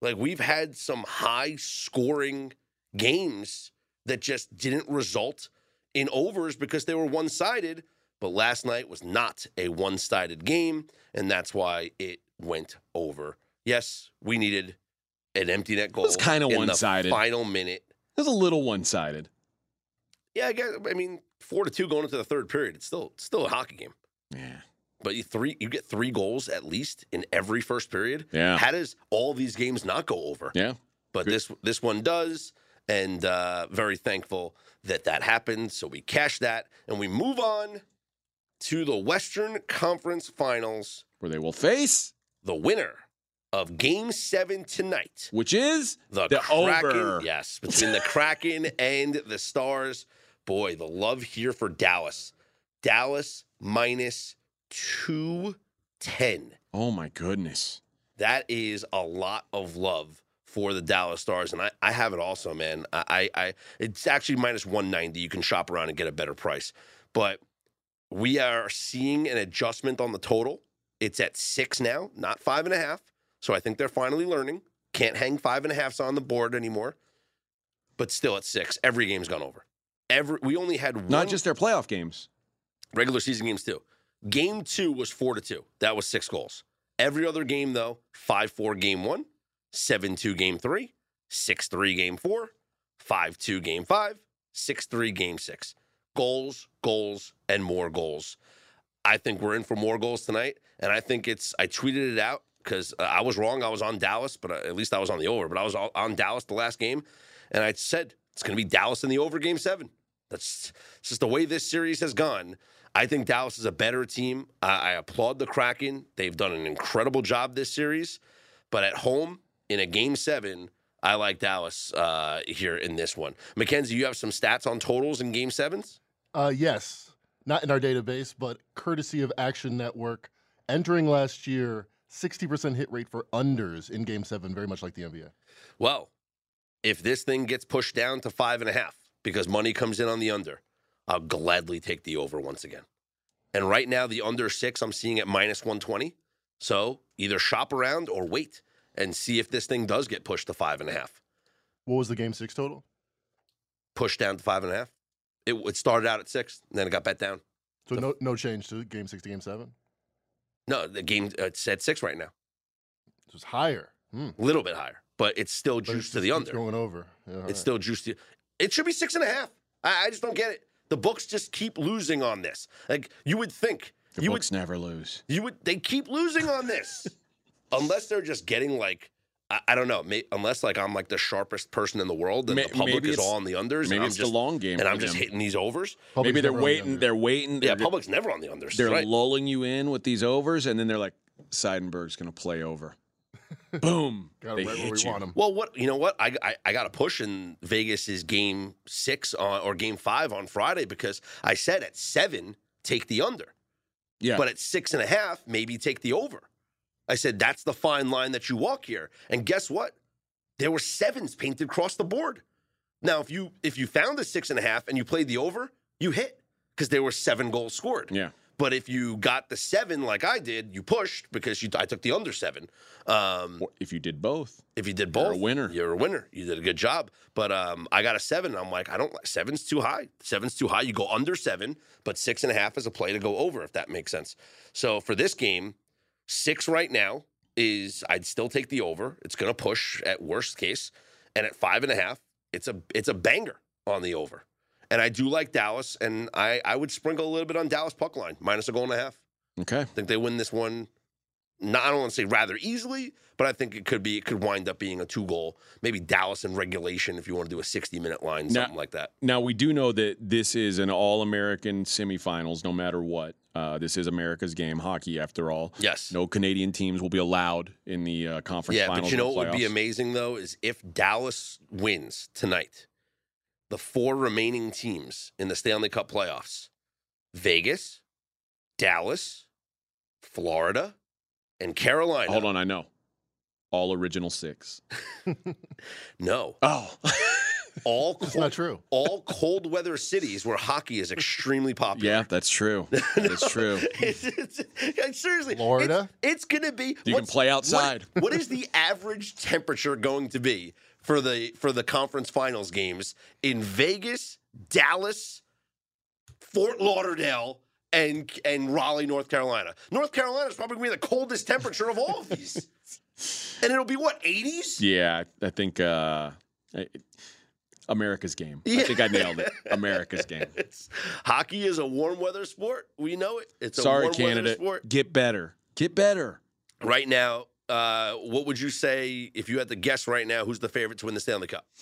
Like we've had some high scoring games that just didn't result in overs because they were one sided. But last night was not a one sided game, and that's why it went over. Yes, we needed an empty net goal. It was kinda one-sided. Final minute. It was a little one sided. Yeah, I guess. I mean, four to two going into the third period. It's still it's still a hockey game. Yeah. But you three you get three goals at least in every first period. Yeah. How does all these games not go over? Yeah. But this this one does, and uh, very thankful that that happened. So we cash that, and we move on to the Western Conference Finals. Where they will face, The winner of Game Seven tonight, which is the, the Kraken. over. Yes, between the Kraken [laughs] and the Stars. Boy, the love here for Dallas. Dallas minus two ten. Oh my goodness. that is a lot of love for the Dallas Stars, and I, I have it also, man. I, I it's actually minus one ninety. You can shop around and get a better price, but we are seeing an adjustment on the total. It's at six now, not five and a half. So I think they're finally learning. Can't hang five and a halfs on the board anymore. but still at six. Every game's gone over. Every we only had one Not just their playoff games. regular season games too. Game two was four to two. That was six goals. Every other game though, five four game one, seven two game three, six three game four, five two game five, six three game six. Goals, goals, and more goals. I think we're in for more goals tonight, and I think it's. I tweeted it out because uh, I was wrong. I was on Dallas, but uh, at least I was on the over. But I was on Dallas the last game, and I said it's going to be Dallas in the over game seven. That's it's just the way this series has gone. I think Dallas is a better team. I, I applaud the Kraken. They've done an incredible job this series, but at home in a game seven, I like Dallas uh, here in this one. Mackenzie, you have some stats on totals in game sevens. Uh, yes, not in our database, but courtesy of Action Network. Entering last year, 60% hit rate for unders in Game Seven, very much like the NBA. Well, if this thing gets pushed down to five and a half because money comes in on the under, I'll gladly take the over once again. And right now, the under six, I'm seeing at minus 120. So either shop around or wait and see if this thing does get pushed to five and a half. What was the Game Six total? Pushed down to five and a half. It, it started out at six, and then it got bet down. So no, no change to Game Six to Game Seven. No, the game uh, it's at six right now, It was higher. Hmm. a little bit higher, but it's still But juiced to the under. Going over. Yeah, It's right. still juiced. To, it should be six and a half. I, I just don't get it. The books just keep losing on this. Like you would think, The you books never lose. you would. They keep losing on this, [laughs] unless they're just getting like. I, I don't know. May, unless like I'm like the sharpest person in the world, and May- the public is all on the unders. and Maybe I'm it's just, the long game. and I'm just them. hitting these overs. Public's Maybe they're never on the waiting. They're waiting. Yeah, They're, public's never on the unders. they're right. lulling you in with these overs, and then they're like, Seidenberg's going to play over. [laughs] Boom. Got they it right where hit we you. want 'em. Well, what you know? What I I, I got a push in Vegas is game six on, or game five on Friday because I said at seven take the under, Yeah. but at six and a half maybe take the over. I said that's the fine line that you walk here, and guess what? There were sevens painted across the board. Now, if you if you found the six and a half and you played the over, you hit because there were seven goals scored. yeah. But if you got the seven like I did, you pushed because you I took the under seven. Um, If you did both, if you did both, You're a winner. You're a winner. You did a good job. But um, I got a seven. And I'm like, I don't like seven's too high. Seven's too high. You go under seven, but six and a half is a play to go over, if that makes sense. So for this game, six right now is I'd still take the over. It's gonna push at worst case. And at five and a half, it's a it's a banger on the over. And I do like Dallas, and I, I would sprinkle a little bit on Dallas puck line, minus a goal and a half. okay. I think they win this one. Not, I don't want to say rather easily, but I think it could be. It could wind up being a two goal, maybe Dallas in regulation if you want to do a sixty minute line, Now- something like that. Now we do know that this is an all-American semifinals, no matter what. Uh, this is America's game, hockey, after all. Yes. No Canadian teams will be allowed in the uh, conference yeah, but you know what would be amazing though is if Dallas wins tonight, the four remaining teams in the Stanley Cup playoffs: Vegas, Dallas, Florida, and Carolina. Hold on, I know. All original six. [laughs] No, Oh, [laughs] all That's not true. all cold weather cities where hockey is extremely popular. yeah, that's true. [laughs] That's true. It's, it's, it's- seriously, Florida? It's, it's going to be. You can what's- play what- outside. what is the average temperature going to be for the for the conference finals games in Vegas, Dallas, Fort Lauderdale, and and Raleigh, North Carolina? North Carolina is probably going to be the coldest temperature of all of these, [laughs] and it'll be what eighties. Yeah, I think uh, America's game. I think I nailed it. America's [laughs] game. It's, hockey is a warm weather sport. We know it. It's a Sorry, warm weather Canada. sport. Get better. Get better. Right now, uh, what would you say if you had to guess right now who's the favorite to win the Stanley Cup? [sighs]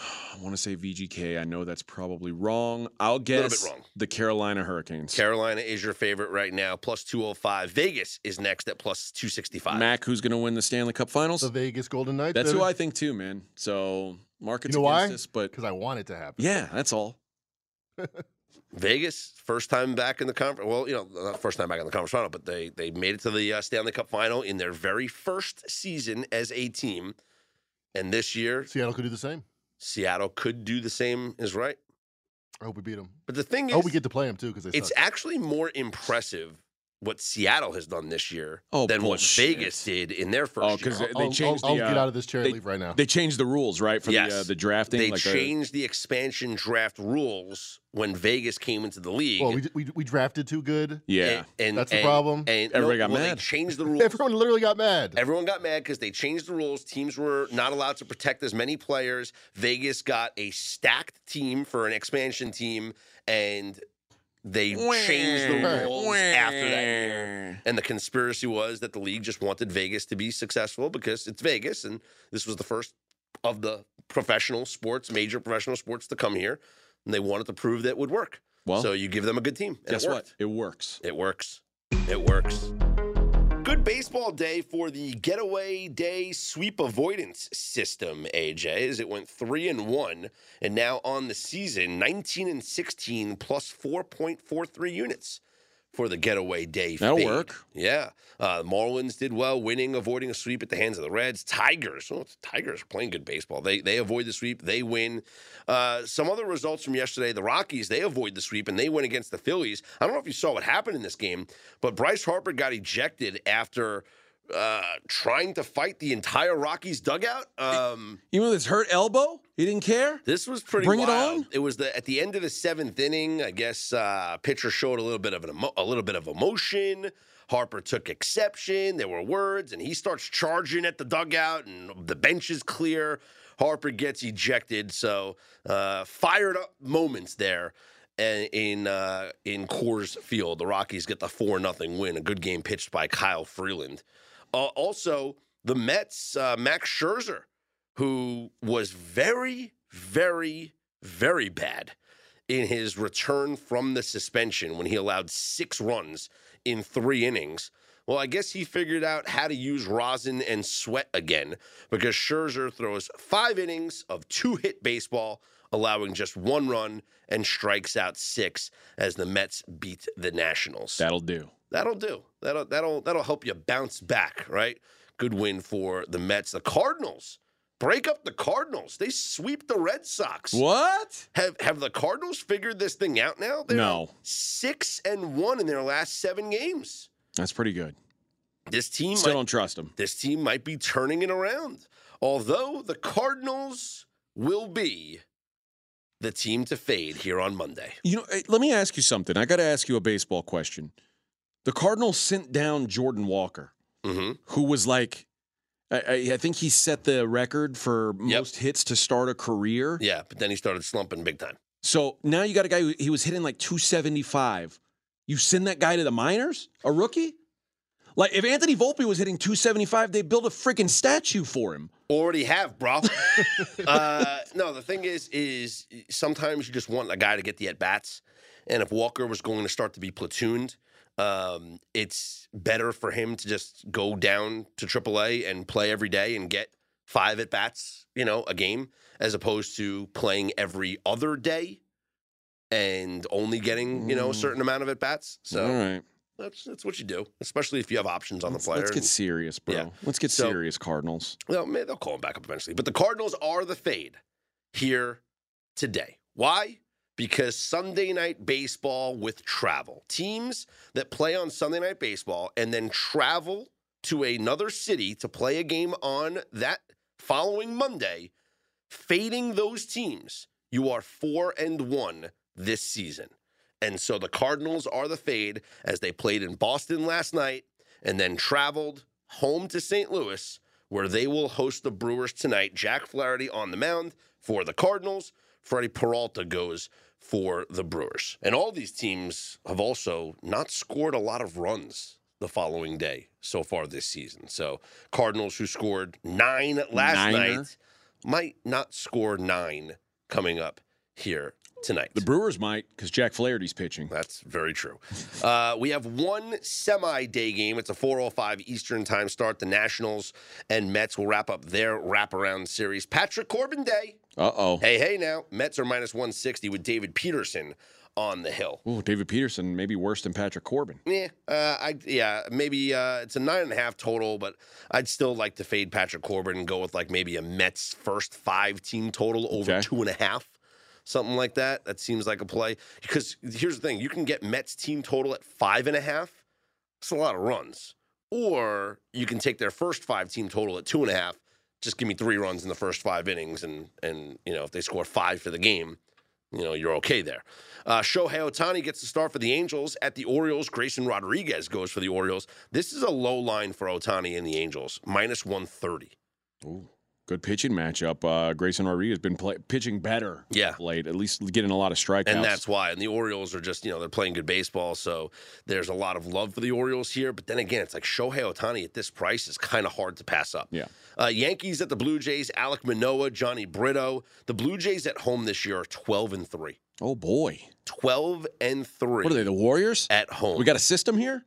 I want to say VGK. I know that's probably wrong. I'll Little bit guess wrong. the Carolina Hurricanes. Carolina is your favorite right now, plus 205. Vegas is next at plus 265. Mac, who's going to win the Stanley Cup Finals? The Vegas Golden Knights. That's who I think too, man. So markets You know against why? us, but Because I want it to happen. yeah, that's all. [laughs] Vegas, first time back in the conference. Well, you know, not first time back in the conference final, but they they made it to the uh, Stanley Cup final in their very first season as a team. And this year, Seattle could do the same. Seattle could do the same. Is right. I hope we beat them. But the thing I is, hope we get to play them too because it's actually more impressive what Seattle has done this year Oh, than bullshit. what Vegas did in their first Oh, year. because they changed I'll- the. I'll get uh, out of this chair and they- leave right now. They changed the rules, right, for Yes. the uh, the drafting. They like changed the expansion draft rules when Vegas came into the league. Well, we, we, we drafted too good. yeah. and, and- That's the and- problem. And Everybody no, got well, mad. They changed the [laughs] rules. Everyone literally got mad. Everyone got mad because they changed the rules. Teams were not allowed to protect as many players. Vegas got a stacked team for an expansion team, and they changed the Wah, rules after that year. And the conspiracy was that the league just wanted Vegas to be successful because it's Vegas, and this was the first of the professional sports, major professional sports, to come here, and they wanted to prove that it would work. Well, so you give them a good team. And guess it what? worked. It works. It works. It works. Good baseball day for the getaway day sweep avoidance system, AJ, as it went three and one, and now on the season, 19 and 16 plus 4.43 units for the getaway day. That'll fade. work. Yeah. Uh, Marlins did well, winning, avoiding a sweep at the hands of the Reds. Tigers, oh, the Tigers are playing good baseball. They they avoid the sweep, they win. Uh, some other results from yesterday: the Rockies they avoid the sweep and they win against the Phillies. I don't know if you saw what happened in this game, but Bryce Harper got ejected after. Uh, trying to fight the entire Rockies dugout. Um, Even with his hurt elbow, he didn't care. this was pretty Bring it wild. on. It was the at the end of the seventh inning. I guess uh, pitcher showed a little bit of an emo- a little bit of emotion. Harper took exception. There were words, and he starts charging at the dugout, and the bench is clear. Harper gets ejected. So uh, fired up moments there. And in uh, in Coors Field, the Rockies get the four nothing win. A good game pitched by Kyle Freeland. Uh, also, the Mets, uh, Max Scherzer, who was very, very, very bad in his return from the suspension when he allowed six runs in three innings. Well, I guess he figured out how to use rosin and sweat again because Scherzer throws five innings of two hit baseball, allowing just one run and strikes out six as the Mets beat the Nationals. That'll do. That'll do. That'll that'll that'll help you bounce back, right? Good win for the Mets. The Cardinals break up the Cardinals. They sweep the Red Sox. What? Have have the Cardinals figured this thing out now? They're No. six and one in their last seven games. That's pretty good. This team Still might, don't trust him. this team might be turning it around. Although the Cardinals will be the team to fade here on Monday. You know, eh, let me ask you something. I got to ask you a baseball question. The Cardinals sent down Jordan Walker, hmm who was like, I, I, think he set the record for most hits to start a career. Yeah, but then he started slumping big time. So now you got a guy who he was hitting like 275. You send that guy to the minors, a rookie? Like if Anthony Volpe was hitting 275, they build a freaking statue for him. Already have, bro. [laughs] uh, no, the thing is, is sometimes you just want a guy to get the at bats, and if Walker was going to start to be platooned, um, it's better for him to just go down to AAA and play every day and get five at bats, you know, a game, as opposed to playing every other day and only getting you know a Mm. certain amount of at bats. So All right. that's that's what you do, especially if you have options on Let's, the player. let's get and- serious, bro. Yeah. Let's get So- serious, Cardinals. well, maybe they'll call him back up eventually. But the Cardinals are the fade here today. Why? Because Sunday night baseball with travel. Teams that play on Sunday night baseball and then travel to another city to play a game on that following Monday, fading those teams, you are four and one this season. And so the Cardinals are the fade as they played in Boston last night and then traveled home to St. Louis, where they will host the Brewers tonight. Jack Flaherty on the mound for the Cardinals. Freddie Peralta goes for the Brewers. And all these teams have also not scored a lot of runs the following day so far this season. So Cardinals, who scored nine last Niner. night, might not score nine coming up here tonight. The Brewers might, because Jack Flaherty's pitching. That's very true. Uh, we have one semi day game. It's a 4.05 Eastern time start. The Nationals and Mets will wrap up their wraparound series. Patrick Corbin Day. Uh oh. Hey, hey now. Mets are minus 160 with David Peterson on the hill. Ooh, David Peterson maybe worse than Patrick Corbin. Yeah, uh, I yeah maybe uh, it's a nine and a half total, but I'd still like to fade Patrick Corbin and go with like maybe a Mets first five team total over Okay. two and a half, something like that. That seems like a play because here's the thing: you can get Mets team total at five and a half It's a lot of runs. Or you can take their first five team total at two and a half. Just give me three runs in the first five innings, and and you know if they score five for the game, you know you're okay there. Uh, Shohei Ohtani gets the start for the Angels at the Orioles. Grayson Rodriguez goes for the Orioles. This is a low line for Ohtani and the Angels, minus one thirty. Ooh, good pitching matchup. Uh, Grayson Rodriguez has been play- pitching better Yeah. late, at least getting a lot of strikeouts. And that's why. And the Orioles are just, you know, they're playing good baseball. So there's a lot of love for the Orioles here. But then again, it's like Shohei Ohtani at this price is kind of hard to pass up. Yeah. Uh, Yankees at the Blue Jays, Alek Manoah, Jhony Brito. The Blue Jays at home this year are 12 and 3. oh boy, 12 and 3. what are they? The Warriors? At home. We got a system here.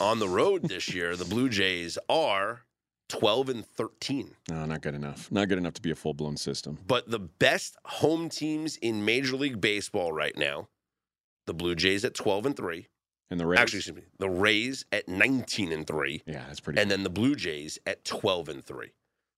On the road this year, the Blue Jays are 12 and 13. No, not good enough. Not good enough to be a full blown system. But the best home teams in Major League Baseball right now, the Blue Jays at 12 and 3. And the Rays. Actually, excuse me, the Rays at 19 and 3. yeah, that's pretty. and then the Blue Jays at 12 and 3.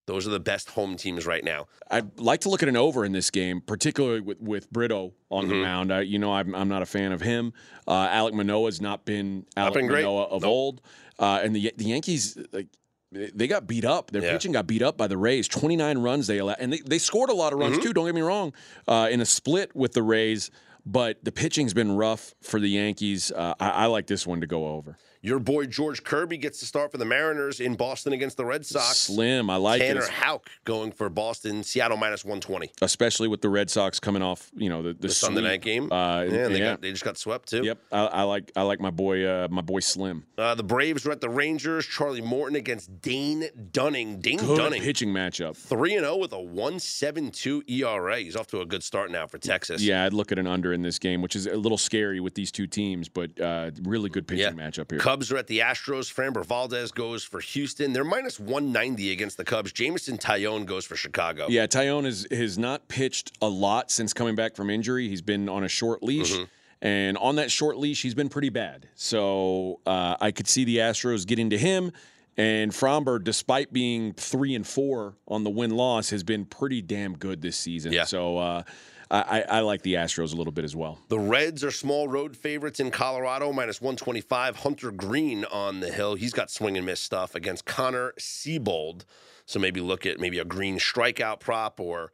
Those are the best home teams right now. I'd like to look at an over in this game, particularly with, with Brito on the Mhm. mound. I, you know, I'm, I'm not a fan of him. Uh, Alek Manoah's not been Alek been great. Manoah of Nope. old. Uh, and the the Yankees, like, they got beat up. Their Yeah. pitching got beat up by the Rays. 29 runs they allowed. And they, they scored a lot of runs, Mm-hmm. too. Don't get me wrong, uh, in a split with the Rays. But the pitching's been rough for the Yankees. Uh, I, I like this one to go over. Your boy George Kirby gets to start for the Mariners in Boston against the Red Sox. Slim, I like Tanner. Houck going for Boston, Seattle minus 120. Especially with the Red Sox coming off, you know, the, the, The Sunday night game. Uh, yeah, and they, yeah. Got, they just got swept too. Yep, I, I like I like my boy uh, my boy Slim. Uh, the Braves are at the Rangers. Charlie Morton against Dane Dunning. Dane Good Dunning, pitching matchup. 3 and 0 with a 172 ERA. He's off to a good start now for Texas. Yeah, I'd look at an under in this game, which is a little scary with these two teams, but uh, really good pitching Yeah. matchup here. Cubs are at the Astros. Framber Valdez goes for Houston. They're minus 190 against the Cubs. Jameson Taillon goes for Chicago. Yeah, Tyone has has not pitched a lot since coming back from injury. He's been on a short leash. Mm-hmm. And on that short leash, he's been pretty bad. So uh, I could see the Astros getting to him. And Framber, despite being three and four on the win loss, has been pretty damn good this season. Yeah. So uh, I, I I like the Astros a little bit as well. The Reds are small road favorites in Colorado, minus 125. Hunter Greene on the hill. He's got swing and miss stuff against Connor Seabold. So maybe look at maybe a Greene strikeout prop or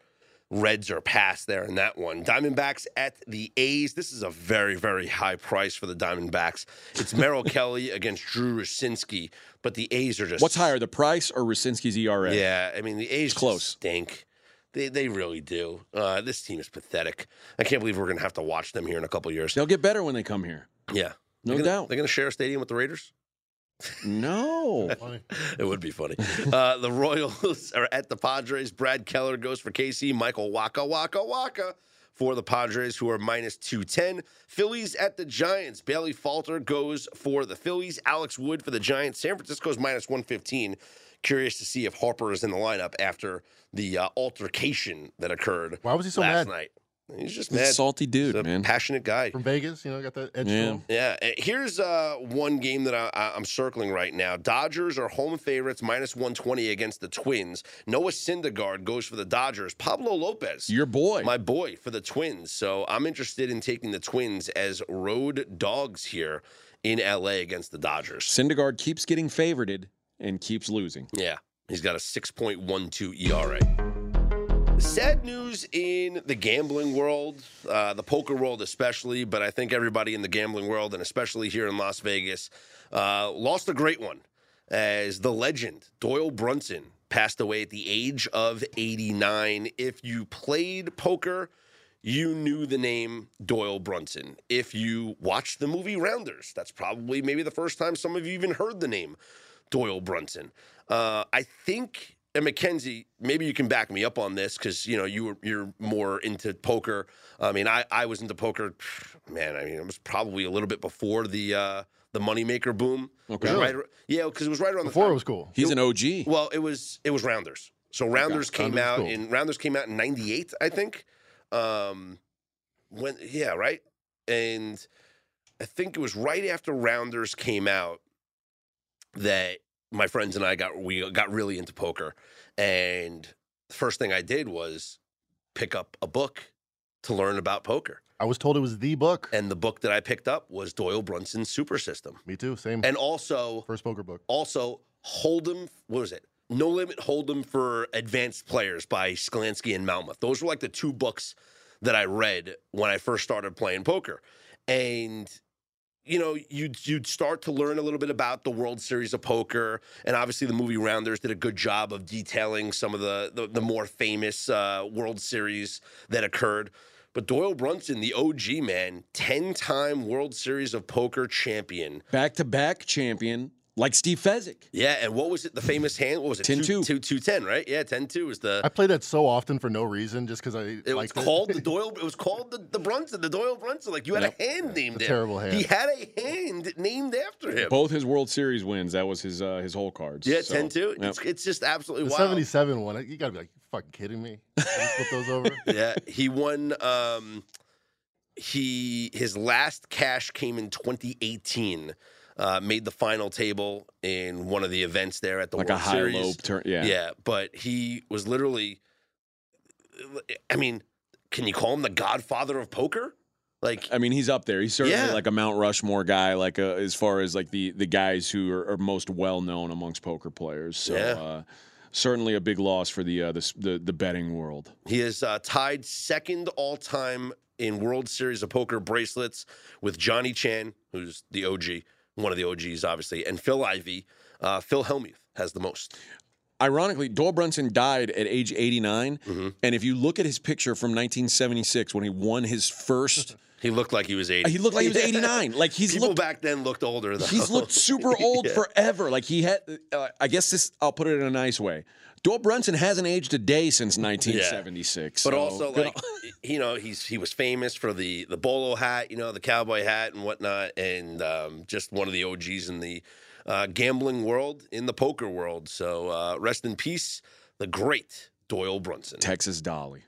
Reds are past there in that one. Diamondbacks at the A's. This is a very, very high price for the Diamondbacks. It's Merrill [laughs] Kelly against Drew Rucinski, but the A's are just What's higher, the price or Rucinski's ERA? Yeah, I mean the A's close. stink. They they really do. Uh, this team is pathetic. I can't believe we're gonna have to watch them here in a couple years. They'll get better when they come here. Yeah, No They're gonna- doubt. They're gonna share a stadium with the Raiders. No. [laughs] It would be funny. Uh, the Royals [laughs] are at the Padres. Brad Keller goes for KC. Michael Wacha Waka Waka for the Padres, who are minus 210. Phillies at the Giants. Bailey Falter goes for the Phillies. Alex Wood for the Giants. San Francisco's minus 115. Curious to see if Harper is in the lineup after the uh, altercation that occurred Why was he so mad last mad? night. He's just He's a salty dude, He's a man. passionate guy. From Vegas, you know, got that edge Yeah. Yeah, here's uh, one game that I, I- I'm circling right now. Dodgers are home favorites, minus 120 against the Twins. Noah Syndergaard goes for the Dodgers. Pablo Lopez, Your boy. my boy, for the Twins. So I'm interested in taking the Twins as road dogs here in LA against the Dodgers. Syndergaard keeps getting favorited and keeps losing. Yeah, he's got a 6.12 ERA. Sad news in the gambling world, uh, the poker world especially, but I think everybody in the gambling world, and especially here in Las Vegas, uh, lost a great one as the legend Doyle Brunson passed away at the age of 89. If you played poker, you knew the name Doyle Brunson. If you watched the movie Rounders, that's probably maybe the first time some of you even heard the name Doyle Brunson. Uh, I think, and Mackenzie, maybe you can back me up on this because you know you were you're more into poker. I mean, I I was into poker, man. I mean, it was probably a little bit before the uh, the moneymaker boom. Okay. Really? right, yeah, because it was right around Before the it was cool. He's an OG. Well, it was it was Rounders. So Rounders came Rounders out cool. in Rounders came out in '98, I think. Um, when yeah, right, and I think it was right after Rounders came out that my friends and I got we got really into poker, and the first thing I did was pick up a book to learn about poker. I was told it was the book. And the book that I picked up was Doyle Brunson's Super System. Me too. Same. And also, first poker book. also Hold'em. What was it? No Limit Hold'em for Advanced Players by Sklansky and Malmuth. Those were like the two books that I read when I first started playing poker. And you know, you'd you'd start to learn a little bit about the World Series of Poker, and obviously the movie Rounders did a good job of detailing some of the the, the more famous uh, World Series that occurred. But Doyle Brunson, the OG man, ten-time World Series of Poker champion, Back to back champion, like Steve Fezzik. yeah, and what was it? The famous hand? What was it? 10-2. Two, two, two, ten, right? Yeah, 10-2 was the. I played that so often for no reason, just because I It was liked called the [laughs] Doyle. It was called the, the Brunson, the Doyle Brunson. Like you had a hand named a terrible hand. He had a hand named after him. Both his World Series wins. That was his uh, his hole cards. Yeah, So, 10-2. yep. It's, it's just absolutely the wild. 77 one. You gotta be like, fucking kidding me? You flip those over. [laughs] yeah, he won. Um, he his last cash came in 2018. Uh, made the final table in one of the events there at the like World a high Series. low turn. Yeah. Yeah, but he was literally. I mean, can you call him the Godfather of poker? Like, I mean, he's up there. He's certainly Yeah. like a Mount Rushmore guy, like uh as far as like the the guys who are, are most well known amongst poker players. So Yeah. uh, certainly a big loss for the uh, the, the the betting world. He is uh, tied second all time in World Series of Poker bracelets with Johnny Chan, who's the OG, one of the OGs, obviously, and Phil Ivey. Uh, Phil Hellmuth has the most. Ironically, Doyle Brunson died at age 89, Mm-hmm. and if you look at his picture from 1976 when he won his first, He looked like he was 80. he looked like he was [laughs] 89. Like he's People looked back then looked older, though. He's looked super [laughs] old Yeah. forever. Like he had, uh, I guess this. I'll put it in a nice way. Doyle Brunson hasn't aged a day since 1976. But so also, like [laughs] you know, he's he was famous for the the bolo hat, you know, the cowboy hat and whatnot, and um, just one of the OGs in the uh, gambling world, in the poker world. So uh, rest in peace, the great Doyle Brunson. Texas Dolly.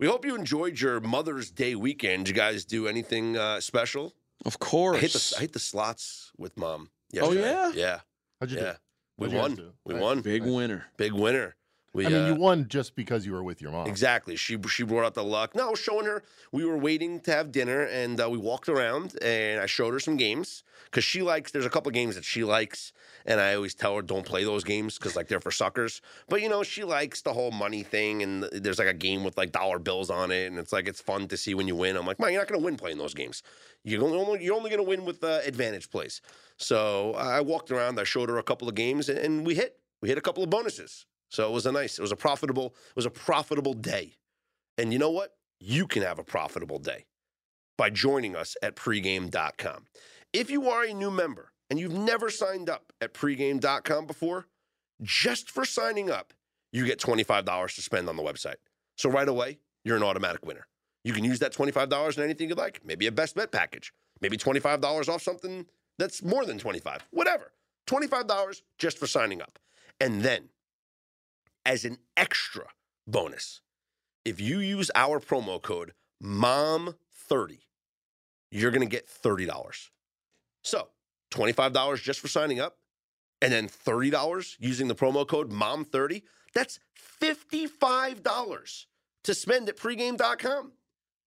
We hope you enjoyed your Mother's Day weekend. Did you guys do anything uh, special? Of I course. hit the I hit the slots with mom. Oh, yeah? yeah, How'd you yeah. do? We What'd won. do? We Nice. won. Big Nice. winner. Big winner. We, I mean, uh, you won just because you were with your mom. Exactly. She she brought out the luck. No, I was showing her. We were waiting to have dinner, and uh, we walked around, and I showed her some games because she likes. There's a couple games that she likes, and I always tell her don't play those games because like they're for suckers. But you know, she likes the whole money thing, and there's like a game with like dollar bills on it, and it's like it's fun to see when you win. I'm like, man, you're not gonna win playing those games. You're only you're only gonna win with uh, advantage plays. So I walked around. I showed her a couple of games, and we hit. We hit a couple of bonuses. So it was a nice. It was a profitable. It was a profitable day. And you know what? You can have a profitable day by joining us at pregame.com. If you are a new member and you've never signed up at pregame.com before, just for signing up, you get $25 to spend on the website. So right away, you're an automatic winner. You can use that $25 in anything you'd like, maybe a best bet package, maybe $25 off something that's more than 25, whatever. $25 just for signing up. And then, as an extra bonus, if you use our promo code MOM30, you're going to get $30. So, $25 just for signing up, and then $30 using the promo code MOM30. That's $55 to spend at pregame.com.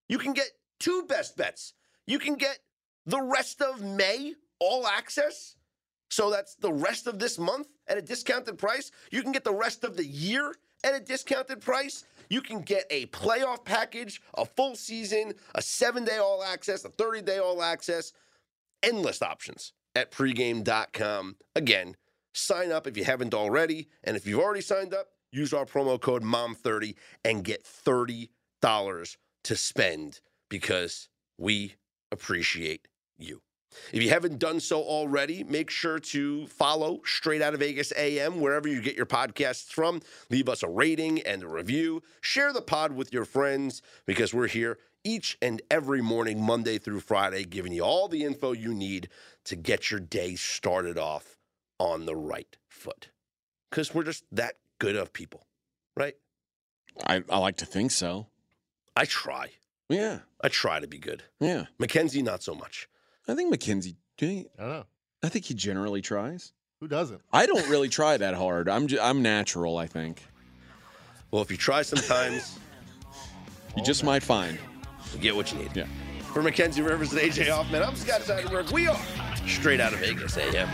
You can get two best bets. You can get the rest of May all access. So that's the rest of this month at a discounted price. You can get the rest of the year at a discounted price. You can get a playoff package, a full season, a seven day all access, a 30 day all access, endless options at pregame.com. Again, sign up if you haven't already. And if you've already signed up, use our promo code MOM30 and get $30 to spend because we appreciate you. If you haven't done so already, make sure to follow Straight Out of Vegas AM wherever you get your podcasts from. Leave us a rating and a review. Share the pod with your friends because we're here each and every morning, Monday through Friday, giving you all the info you need to get your day started off on the right foot. Because we're just that good of people, right? I, I like to think so. I try. Yeah. I try to be good. Yeah. Mackenzie, not so much. I think Mackenzie. do you- I don't know. I think he generally tries. Who doesn't? I don't really try that hard. I'm j- I'm natural. I think Well, if you try sometimes, you just might find. You get what you need. Yeah. For Mackenzie Rivers and AJ Hoffman, I'm Scott Seidenberg. We are straight out of Vegas AM.